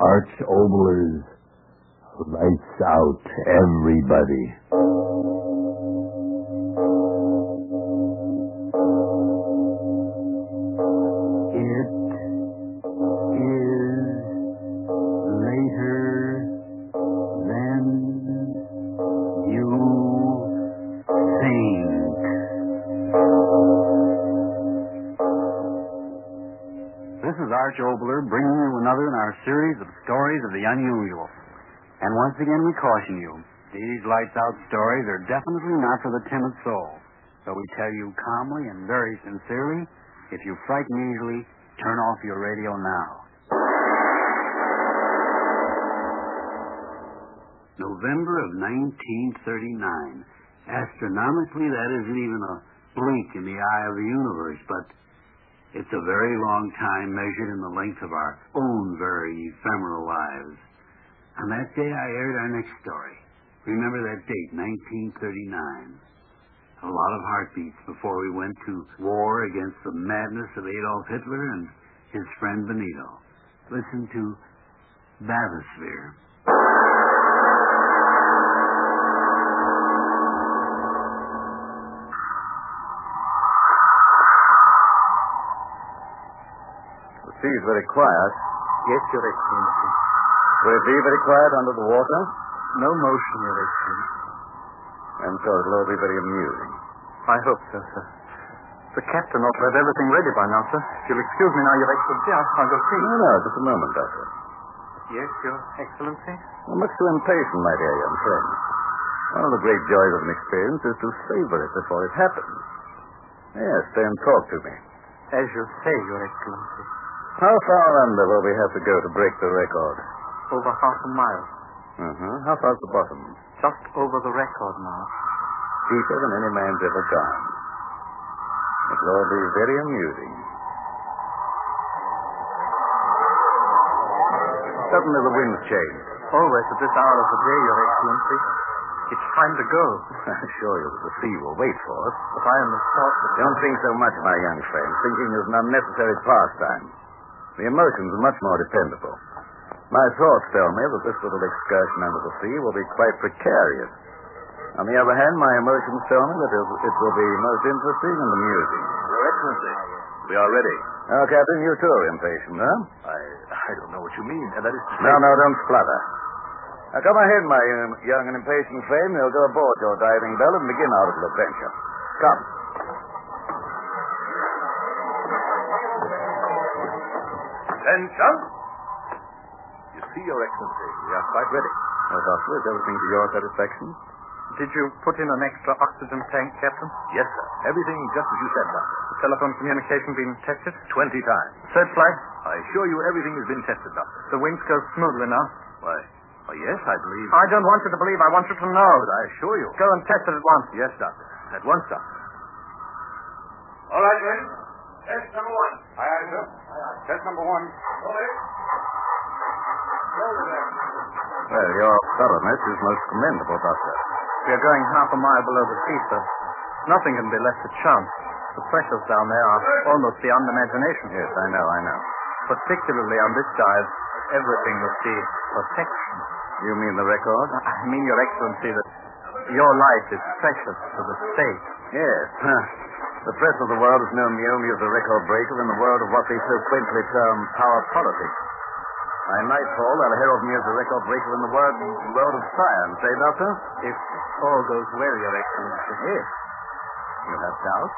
Arch Oboler's Lights Out Everybody. It is later than you think. This is Arch Oboler bringing another in our series of stories of the unusual. And once again, we caution you these lights out stories are definitely not for the timid soul. So we tell you calmly and very sincerely if you frighten easily, turn off your radio now. November of 1939. Astronomically, that isn't even a blink in the eye of the universe, but it's a very long time measured in the length of our own very ephemeral lives. On that day, I aired our next story. Remember that date, 1939. A lot of heartbeats before we went to war against the madness of Adolf Hitler and his friend Benito. Listen to Bathysphere. The sea very quiet. Yes, Your Excellency. Will it be very quiet under the water? No motion, Your Excellency. And so it'll all be very amusing. I hope so, sir. The captain ought to have everything ready by now, sir. If you'll excuse me now, Your Excellency, I'll, go see. No, no, just a moment, Doctor. Yes, Your Excellency? You're much too impatient, my dear young friend. One of the great joys of an experience is to savor it before it happens. Yes, stay and talk to me. As you say, Your Excellency. How far under will we have to go to break the record? Over half a mile. Uh-huh. How far's the bottom? Just over the record now. Deeper than any man's ever gone. It'll all be very amusing. Suddenly the wind's changed. Always at this hour of the day, Your Excellency. It's time to go. I assure you that the sea will wait for us. But I am the thought that... Don't think so much, my young friend. Thinking is an unnecessary pastime. The emotions are much more dependable. My thoughts tell me that this little excursion under the sea will be quite precarious. On the other hand, my emotions tell me that it will be most interesting and amusing. Your Excellency, we are ready. Now, Captain, you too are impatient, huh? I I don't know what you mean. That is to say... No, no, don't splutter. Now, come ahead, my um, young and impatient friend. We'll go aboard your diving bell and begin our little adventure. Come. Attention! You see, Your Excellency, we are quite ready. Well, Doctor, is everything to your satisfaction? Did you put in an extra oxygen tank, Captain? Yes, sir. Everything just as you said, Doctor. The telephone communication been tested? Twenty times. Searchlight? I assure you everything has been tested, Doctor. The wings go smoothly now. Why, why yes, I believe... I don't want you to believe. I want you to know. But I assure you... Go and test it at once. Yes, Doctor. At once, Doctor. All right, men. Test number one. Aye, aye, sir. Aye, aye. Test number one. Okay. Well, your thoroughness is most commendable, Doctor. We are going half a mile below the sea, sir. Nothing can be left to chance. The pressures down there are almost beyond imagination. Yes, I know, I know. Particularly on this dive, everything must be perfection. You mean the record? I mean, Your Excellency, that your life is precious to the state. Yes. The press of the world has known me only as a record breaker in the world of what they so quaintly term power politics. By nightfall, they'll herald me as a record breaker in the world, world of science, eh, Doctor? If all goes well, Your Excellency. Yes. You have doubts?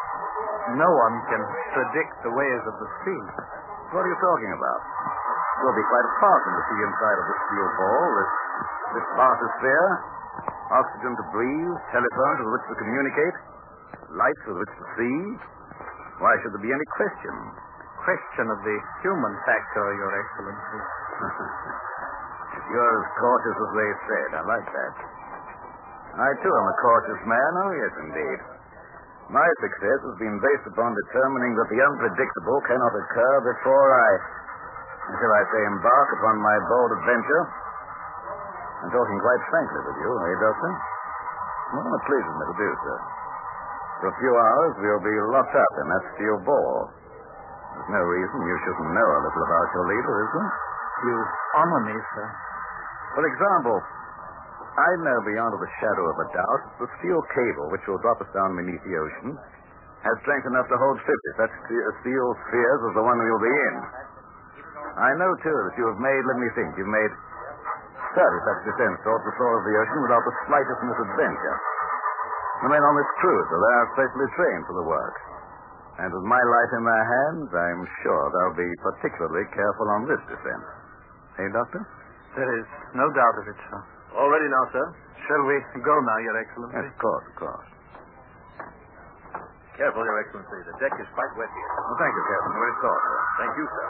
No one can predict the ways of the sea. What are you talking about? We'll be quite apart from the sea inside of this steel ball, this, this bathysphere. Oxygen to breathe, telephones with which to communicate, lights with which to see. Why should there be any question? Question of the human factor, Your Excellency. You're as cautious as they said. I like that. I, too, am a cautious man. Oh, yes, indeed. My success has been based upon determining that the unpredictable cannot occur before I, until I say embark upon my bold adventure. I'm talking quite frankly with you, eh, Doctor? Well, it pleases me to do so. For a few hours, we'll be locked up in that steel ball. There's no reason you shouldn't know a little about your leader, is there? You honor me, sir. For example, I know beyond the shadow of a doubt that the steel cable which will drop us down beneath the ocean has strength enough to hold 50 such steel spheres as the one we'll be in. I know, too, that you have made, let me think, you've made 30 such descents towards the floor of the ocean without the slightest misadventure. The men on this cruise are there specially trained for the work. And with my life in their hands, I'm sure they'll be particularly careful on this descent. Hey, Doctor? There is no doubt of it, sir. All ready now, sir. Shall we go now, Your Excellency? Yes, of course, of course. Careful, Your Excellency. The deck is quite wet here. Well, thank you, Captain. Very thoughtful. Thank you, sir.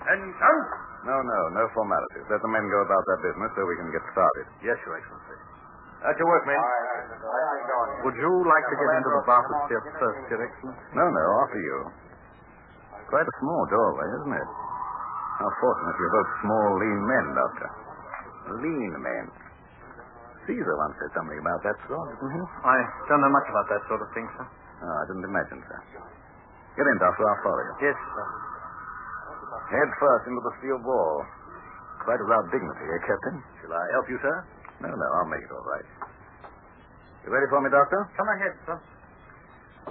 Attention! Oh! No, no, no formalities. Let the men go about their business so we can get started. Yes, Your Excellency. At your work, men. Would you like to get into the bathysphere first, Your Excellency? No, no, after you. Quite a small doorway, isn't it? How fortunate you're both small, lean men, Doctor. Lean men. Caesar once said something about that sort. Mm-hmm. I don't know much about that sort of thing, sir. Oh, I didn't imagine, sir. Get in, Doctor. I'll follow you. Yes, sir. Head first into the steel wall. Quite without dignity, eh, Captain? Shall I help you, sir? No, no, I'll make it all right. You ready for me, Doctor? Come ahead, sir.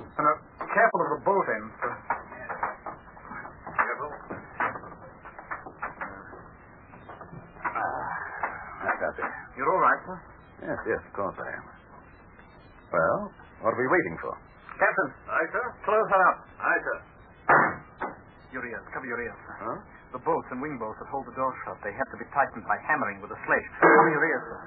And, uh, careful of the boat end, sir. Careful. I got it. You're all right, sir? Yes, yes, of course I am. Well, what are we waiting for? Captain, Aye, sir. close her up. Aye, sir. Your ears. Cover your ears, sir. Huh? The bolts and wing bolts that hold the door shut, they have to be tightened by hammering with a sledge. Cover your ears, sir.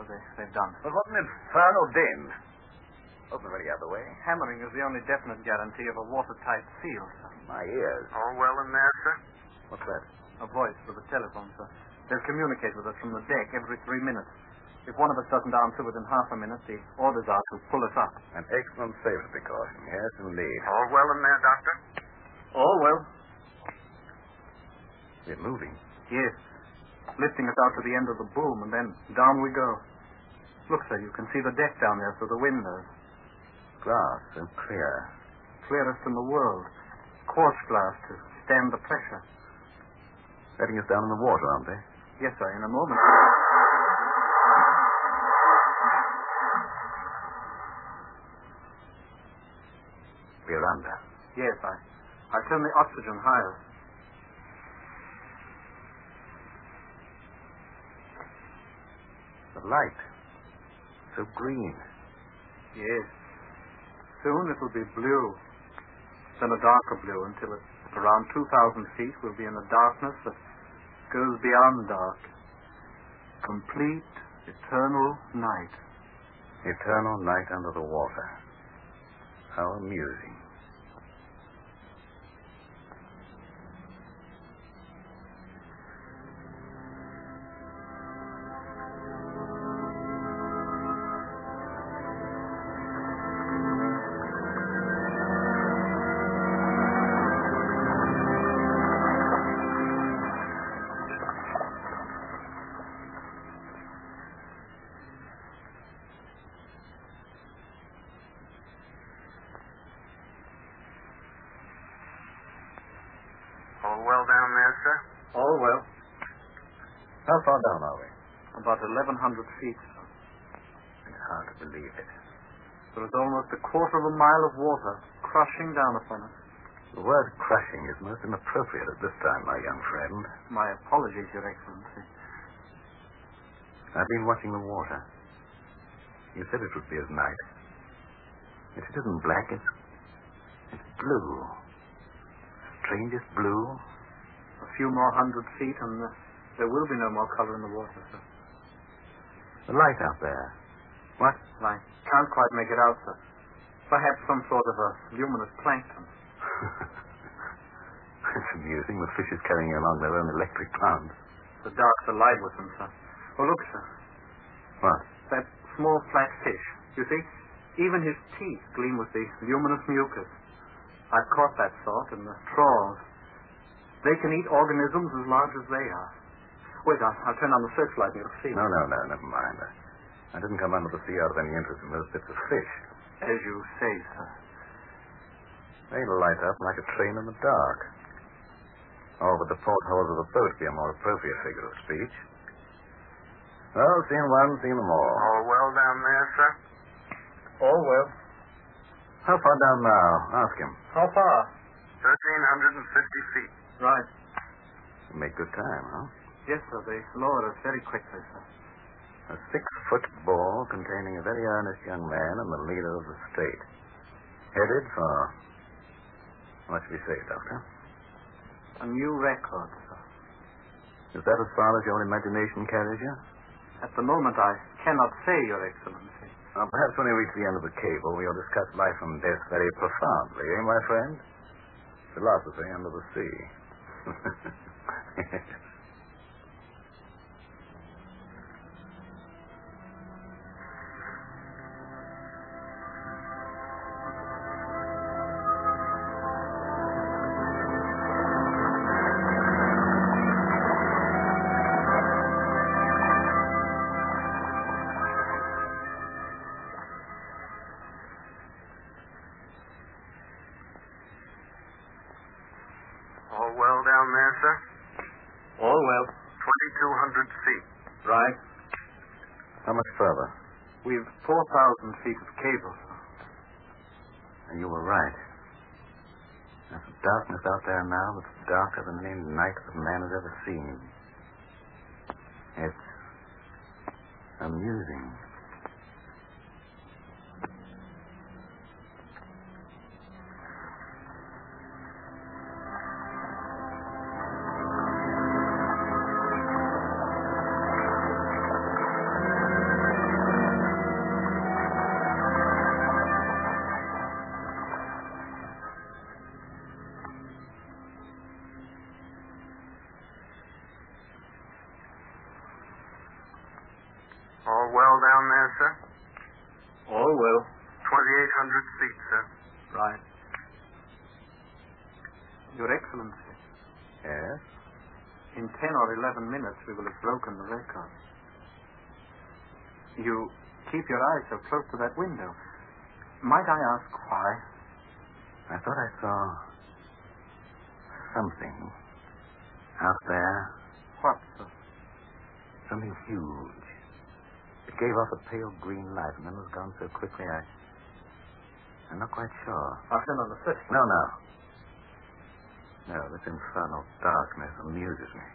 Right now. They, they've done. But what an infernal din. Wasn't already out of the way. Hammering is the only definite guarantee of a watertight seal, sir. My ears. All well in there, sir? What's that? A voice with a telephone, sir. They'll communicate with us from the deck every three minutes. If one of us doesn't answer within half a minute, the orders are to pull us up. An excellent safety precaution. Yes, indeed. All well in there, Doctor? All well. We're moving. Yes. Lifting us out to the end of the boom, and then down we go. Look, sir, you can see the deck down there through the windows. Glass and clear. Clearest in the world. Quartz glass to stand the pressure. Letting us down in the water, aren't they? Yes, sir, in a moment. We're under. Yes, I, I turn the oxygen higher. The light. So green. Yes. Soon it will be blue. Then a darker blue until at around 2,000 feet we'll be in a darkness that goes beyond dark. Complete, eternal night. Eternal night under the water. How amusing. About 1,100 feet. It's hard to believe it. There is almost a quarter of a mile of water crushing down upon us. The word crushing is most inappropriate at this time, my young friend. My apologies, Your Excellency. I've been watching the water. You said it would be as night. If It isn't black, it's, it's blue. Strangest blue. A few more hundred feet and uh, there will be no more color in the water, sir. The light out there. What? I can't quite make it out, sir. Perhaps some sort of a luminous plankton. it's amusing. The fishes carrying along their own electric plants. The dark's alive with them, sir. Oh, look, sir. What? That small flat fish. You see, even his teeth gleam with the luminous mucus. I've caught that sort in the trawls. They can eat organisms as large as they are. Wait, I'll, I'll turn on the searchlight and you'll see. No, no, no, never mind. I, I didn't come under the sea out of any interest in those bits of fish. As you say, sir. They light up like a train in the dark. Or would the portholes of a boat be a more appropriate figure of speech. Well, seen one, seen them all. All well down there, sir? All well. How far down now? Ask him. How far? 1,350 feet. Right. You make good time, huh? Yes, sir. They lowered us very quickly, sir. A six-foot ball containing a very earnest young man and the leader of the state. Headed for... What should we say, Doctor? A new record, sir. Is that as far as your imagination carries you? At the moment, I cannot say, Your Excellency. Well, perhaps when we reach the end of the cable, we'll discuss life and death very profoundly, eh, my friend? Philosophy under the sea. there now that's darker than any night that man has ever seen. It's amusing. You keep your eyes so close to that window. Might I ask why? I thought I saw something out there. What, sir? Something huge. It gave off a pale green light and then was gone so quickly I. I'm not quite sure. I'll turn on the searchlight. No, no. No, this infernal darkness amuses me.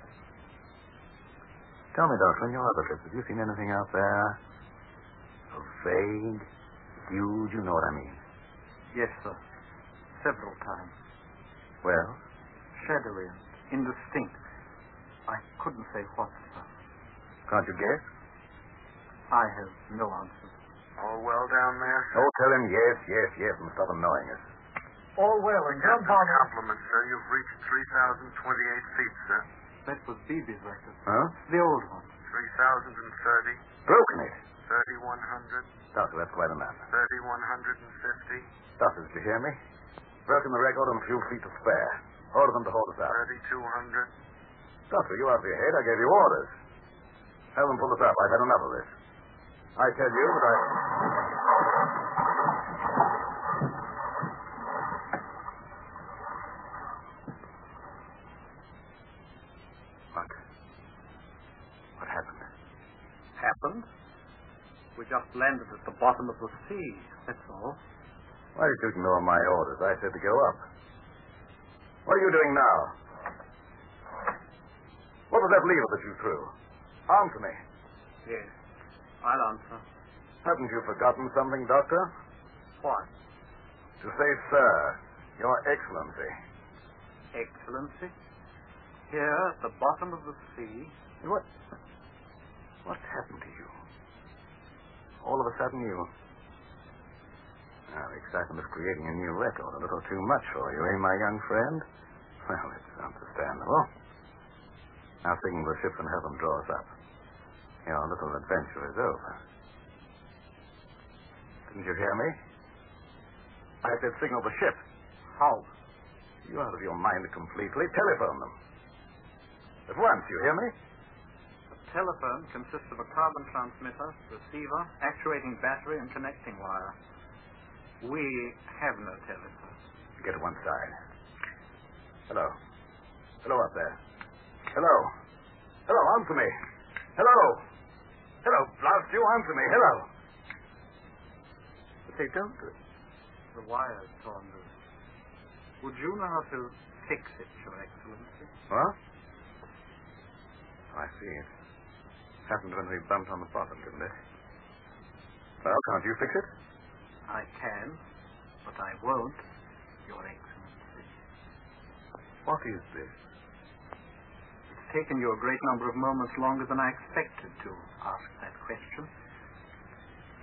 Tell me, Doctor, on your other trips, have you seen anything out there? So vague, huge, you know what I mean. Yes, sir. Several times. Well, Shadowy and indistinct. I couldn't say what, sir. can't you guess? I have no answer. All well down there, sir? Oh, tell him yes, yes, yes, and stop annoying us. All well, and Captain's compliments, sir. You've reached 3,028 feet, sir. That was Beebe's record. Huh? The old one. 3,030, Broken it. 3,100, Doctor, that's quite enough. 3,150, Doctor, did you hear me? Broken the record on a few feet to spare. Order them to hold us out. 3,200. Doctor, you out of your head. I gave you orders. Have them pull us up. I've had enough of this. I tell you that I. What? What happened? Happened? We just landed at the bottom of the sea, that's all. Why did you ignore my orders? I said to go up. What are you doing now? What was that lever that you threw? Answer me. Yes. I'll answer. Haven't you forgotten something, Doctor? What? To say, sir, your excellency. Excellency? Here at the bottom of the sea. What? What's happened to you? Sudden, you. Now, the excitement of creating a new record, a little too much for you, eh, my young friend? Well, it's understandable. Now, signal the ship and have them draw us up. Your little adventure is over. Didn't you hear me? I said signal the ship. How? You out of your mind completely. Telephone them. At once, you hear me? Telephone consists of a carbon transmitter, receiver, actuating battery, and connecting wire. We have no telephone. Get to one side. Hello. Hello up there. Hello. Hello, answer me. Hello. Hello, blast you, answer me. Hello. But they don't. The wire's torn loose. Would you know how to fix it, Your Excellency? What? I see it. Happened when we bumped on the bottom, didn't it? Well, can't you fix it? I can, but I won't, Your Excellency. What is this? It's taken you a great number of moments longer than I expected to ask that question.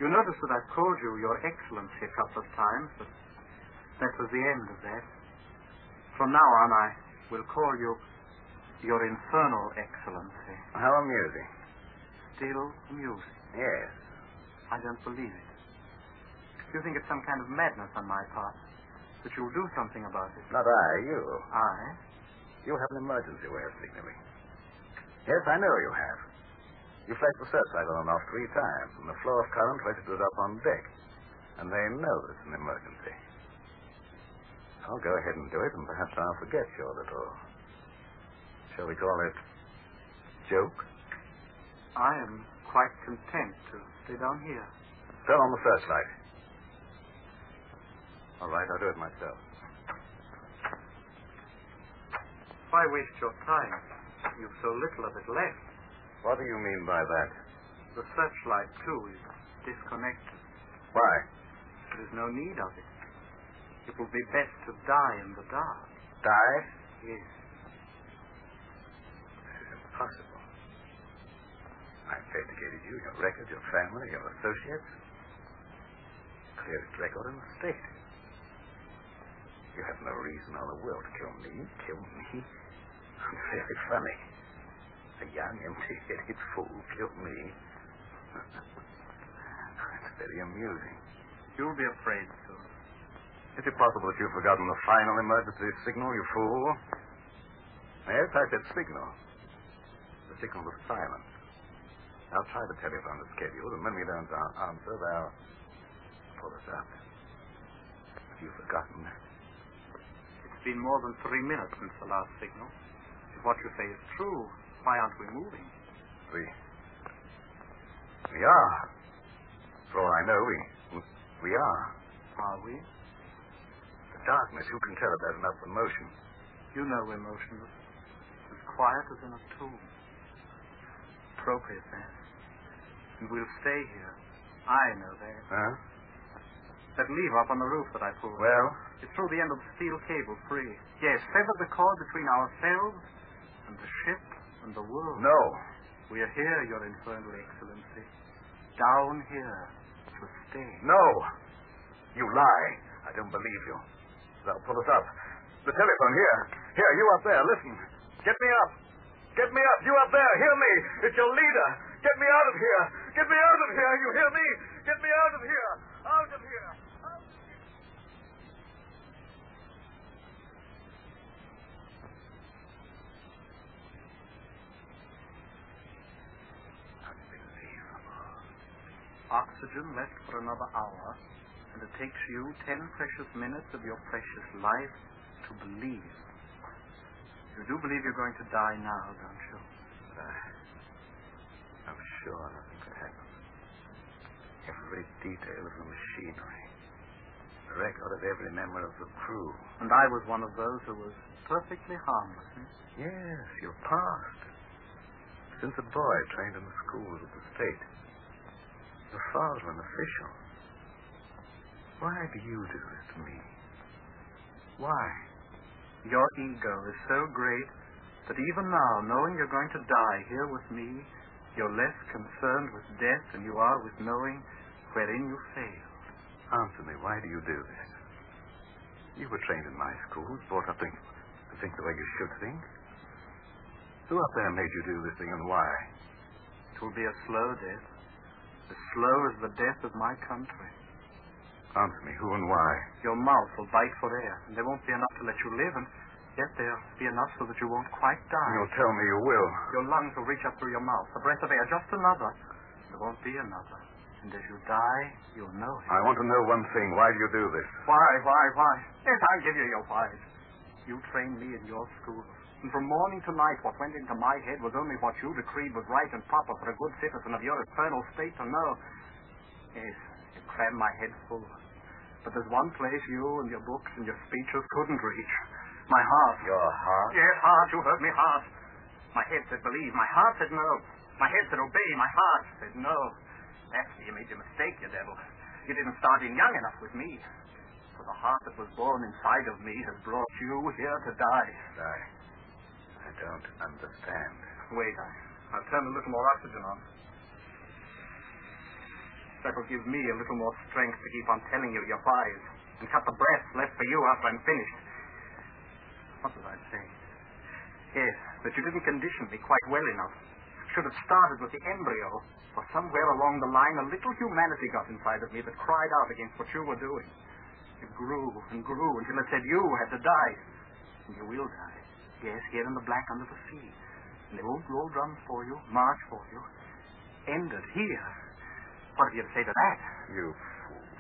You notice that I've called you Your Excellency a couple of times, but that was the end of that. From now on, I will call you Your Infernal Excellency. How amusing. Still amusing. Yes. I don't believe it. You think it's some kind of madness on my part, that you'll do something about it. Not I, you. I? You have an emergency way of signaling. Yes, I know you have. You flashed the searchlight on and off three times, and the flow of current registered up on deck. And they know it's an emergency. I'll go ahead and do it, and perhaps I'll forget your little. Shall we call it. joke? I am quite content to stay down here. Turn on the searchlight. All right, I'll do it myself. Why waste your time? You've so little of it left. What do you mean by that? The searchlight, too, is disconnected. Why? There is no need of it. It will be best to die in the dark. Die? Yes. This is impossible. Investigated you, your record, your family, your associates. Clearest record in the state. You have no reason on the world to kill me. Kill me? Very funny. A young, empty-headed fool killed me. It's very amusing. You'll be afraid soon. Is it possible that you've forgotten the final emergency signal, you fool? Yes, I said signal. The signal was silent. I'll try the telephone the schedule, and when we don't answer, they'll pull us up. Have you forgotten? It's been more than three minutes since the last signal. If what you say is true, why aren't we moving? We. We are. For all I know, we. We are. Are we? The darkness, who can tell if there's enough emotion? You know we're motionless. As quiet as in a tomb. Appropriate then. And we'll stay here. I know that. Huh? That lever up on the roof that I pulled. Well, It's through the end of the steel cable, free. Yes, sever the cord between ourselves and the ship and the world. no. We are here, Your Infernal Excellency. Down here to stay. No. You lie. I don't believe you. They'll pull us up. The telephone here. Here, you up there. Listen. Get me up. Get me up. You up there. Hear me. It's your leader. Get me out of here. Get me out of here. You hear me? Get me out of here. Out of here. Out of here. Unbelievable. Oxygen left for another hour, and it takes you ten precious minutes of your precious life to believe. You do believe you're going to die now, don't you? I'm sure nothing could happen. Every detail of the machinery. The record of every member of the crew. And I was one of those who was perfectly harmless. eh? Yes, your past. Since a boy trained in the schools of the state. Your father an official. Why do you do this to me? Why? Your ego is so great that even now, knowing you're going to die here with me, you're less concerned with death than you are with knowing wherein you failed. Answer me, why do you do this? You were trained in my schools, brought up to think the way you should think. Who up there made you do this thing and why? It will be a slow death, as slow as the death of my country. Answer me, who and why? Your mouth will bite for air, and there won't be enough to let you live, and yet there'll be enough so that you won't quite die. You'll tell me you will. Your lungs will reach up through your mouth. A breath of air, just another. There won't be another. And as you die, you'll know it. I want to know one thing. Why do you do this? Why, why, why? Yes, I'll give you your whys. You trained me in your school. And from morning to night, what went into my head was only what you decreed was right and proper for a good citizen of your eternal state to know. Yes, you crammed my head full. But there's one place you and your books and your speeches couldn't reach. My heart. Your heart? Yes, heart. You heard me, heart. My head said believe. My heart said no. My head said obey. My heart said no. Actually, you made your mistake, you devil. You didn't start in young enough with me. For the heart that was born inside of me has brought you here to die. I, I don't understand. Wait, I, I'll turn a little more oxygen on. That will give me a little more strength to keep on telling you your lies and cut the breath left for you after I'm finished. What was I saying? Yes, that you didn't condition me quite well enough. Should have started with the embryo, for somewhere along the line a little humanity got inside of me that cried out against what you were doing. It grew and grew until it said you had to die. And you will die. Yes, here in the black under the sea. And they won't roll drums for you, march for you. End it here. What have you to say to that? You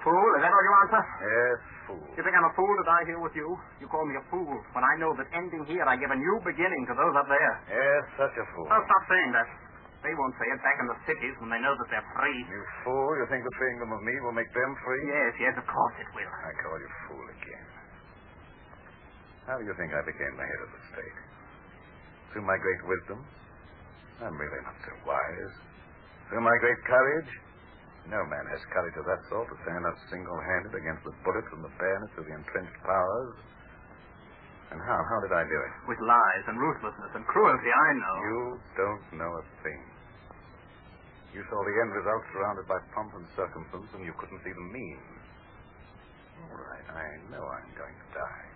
Fool, is that all you answer? Yes, fool. You think I'm a fool to die here with you? You call me a fool when I know that ending here I give a new beginning to those up there. Yes, such a fool. Oh, stop saying that. They won't say it back in the cities when they know that they're free. You fool. You think the freeing them of me will make them free? Yes, yes, of course it will. I call you fool again. How do you think I became the head of the state? Through my great wisdom? I'm really not so wise. Through my great courage? No man has courage of that sort to stand up single-handed against the bullets and the bayonets of the entrenched powers. And how? How did I do it? With lies and ruthlessness and cruelty, I know. You don't know a thing. You saw the end result surrounded by pomp and circumstance, and you couldn't see the means. All right, I know I'm going to die.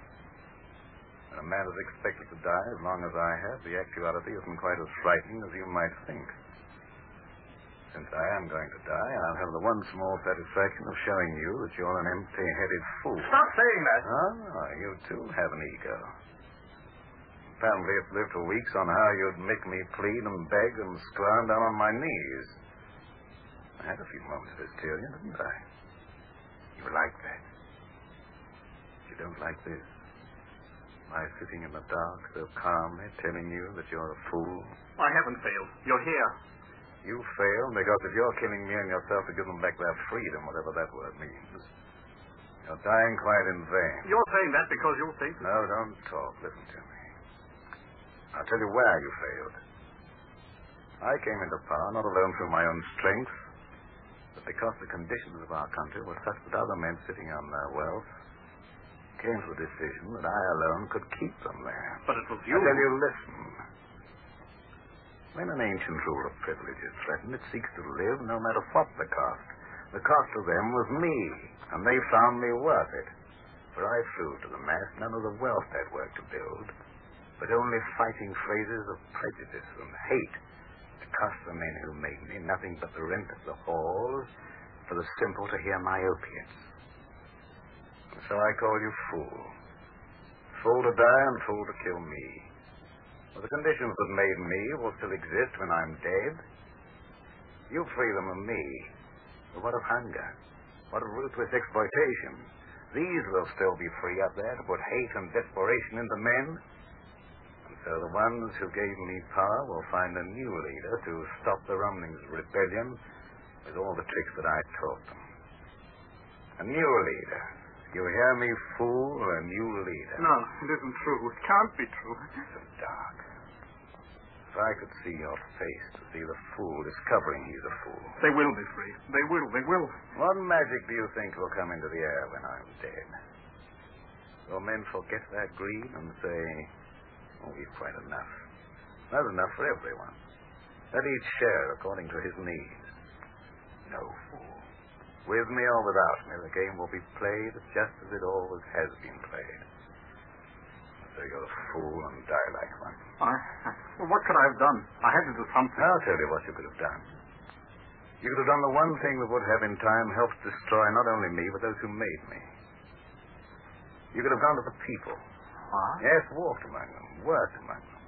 And a man is expected to die as long as I have. The actuality isn't quite as frightening as you might think. Since I am going to die, I'll have the one small satisfaction of showing you that you're an empty-headed fool. Stop saying that. Ah, you too have an ego. Apparently it's lived for weeks on how you'd make me plead and beg and scrounge down on my knees. I had a few moments of hysteria, didn't I? You like that. You don't like this. My sitting in the dark so calmly telling you that you're a fool. I haven't failed. You're here. You fail because if you're killing me and yourself to give them back their freedom, whatever that word means, you're dying quite in vain. You're saying that because you think. No, don't talk. Listen to me. I'll tell you where you failed. I came into power not alone through my own strength, but because the conditions of our country were such that other men sitting on their wealth came to the decision that I alone could keep them there. But it was I you. tell you, listen. When an ancient rule of privilege is threatened, it seeks to live no matter what the cost. The cost to them was me, and they found me worth it. For I threw to the mass none of the wealth they'd worked to build, but only fighting phrases of prejudice and hate to cost the men who made me nothing but the rent of the halls for the simple to hear my opiates. So I call you fool. Fool to die and fool to kill me. The conditions that made me will still exist when I'm dead. You free them of me. But what of hunger? What of ruthless exploitation? These will still be free up there to put hate and desperation into men. And so the ones who gave me power will find a new leader to stop the rumblings of rebellion with all the tricks that I taught them. A new leader. You hear me, fool? A new leader. No, it isn't true. It can't be true. It's so dark. If I could see your face to see the fool discovering he's a fool. They will be free. They will. They will. What magic do you think will come into the air when I'm dead? Will men forget their greed and say, oh, we've quite enough? That's enough for everyone. Let each share according to his needs. No, fool. With me or without me, the game will be played just as it always has been played. You're a fool and die like one. I, I, well, what could I have done? I had to do something. I'll tell you what you could have done. You could have done the one thing that would have in time helped destroy not only me, but those who made me. You could have gone to the people. What? Yes, walked among them, worked among them.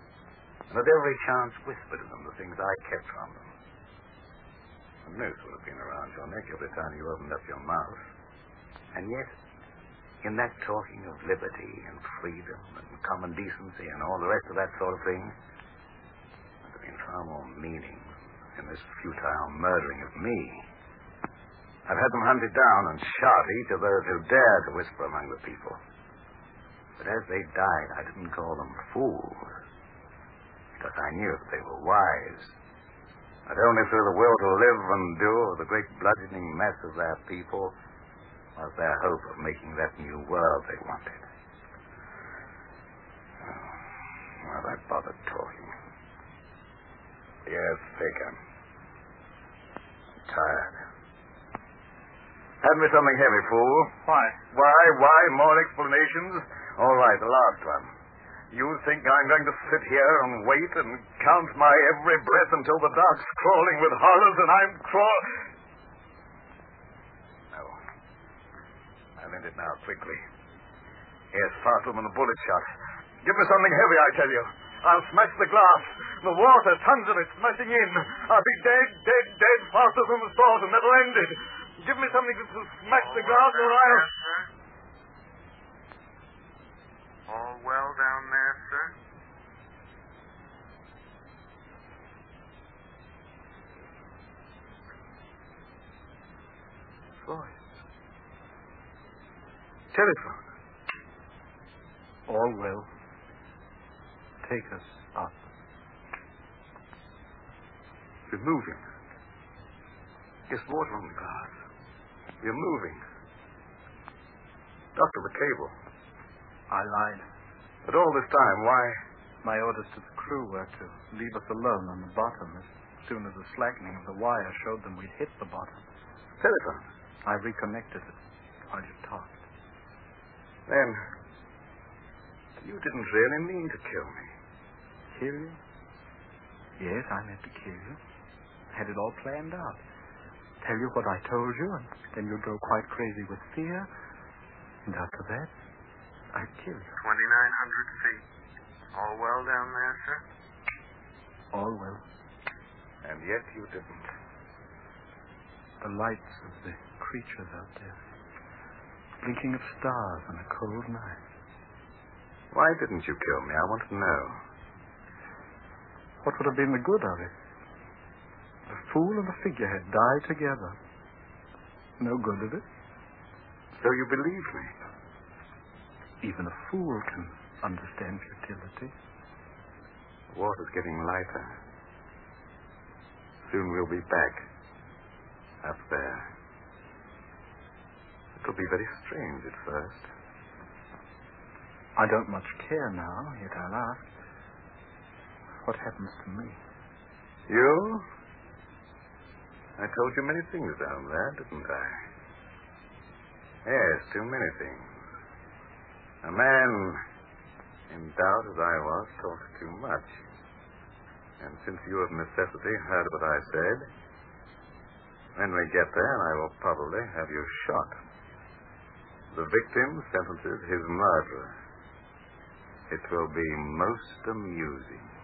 And at every chance whispered to them the things I kept from them. A noose would have been around your neck every time you opened up your mouth. And yet, in that talking of liberty and freedom and common decency and all the rest of that sort of thing, there's been far more meaning in this futile murdering of me. I've had them hunted down and shot each of those who dared to whisper among the people. But as they died, I didn't call them fools, because I knew that they were wise. That only through the will to live and do of the great bludgeoning mass of their people their hope of making that new world they wanted. Oh, well, I bothered talking. Yes, take him. I'm tired. Hand me something heavy, fool. Why? Why, why? More explanations? All right, the last one. You think I'm going to sit here and wait and count my every breath until the dark's crawling with horrors and I'm crawl... No. It now, quickly. Yes, faster than a bullet shot. Give me something heavy, I tell you. I'll smash the glass. The water, tons of it, smashing in. I'll be dead, dead, dead, faster than the sword, and that'll end it. Give me something to smash the glass, or I'll... All well down there, sir? Voice. Telephone. All well. Take us up. We're moving. Yes, water on the glass. We're moving. Doctor, the cable. I lied. But all this time, why? My orders to the crew were to leave us alone on the bottom as soon as the slackening of the wire showed them we'd hit the bottom. Telephone. I reconnected it while you talked. Then, you didn't really mean to kill me. Kill you? Yes, I meant to kill you. Had it all planned out. Tell you what I told you, and then you'd go quite crazy with fear. And after that, I'd kill you. 2,900 feet. All well down there, sir? All well. And yet you didn't. The lights of the creatures out there. Blinking of stars on a cold night. Why didn't you kill me? I want to know. What would have been the good of it? The fool and the figurehead die together. No good of it. So you believe me? Even a fool can understand futility. The water's getting lighter. Soon we'll be back. Up there. It'll be very strange at first. I don't much care now, yet I'll ask. What happens to me? You? I told you many things down there, didn't I? Yes, too many things. A man in doubt as I was talks too much. And since you of necessity heard what I said, when we get there, I will probably have you shot. The victim sentences his murderer. It will be most amusing.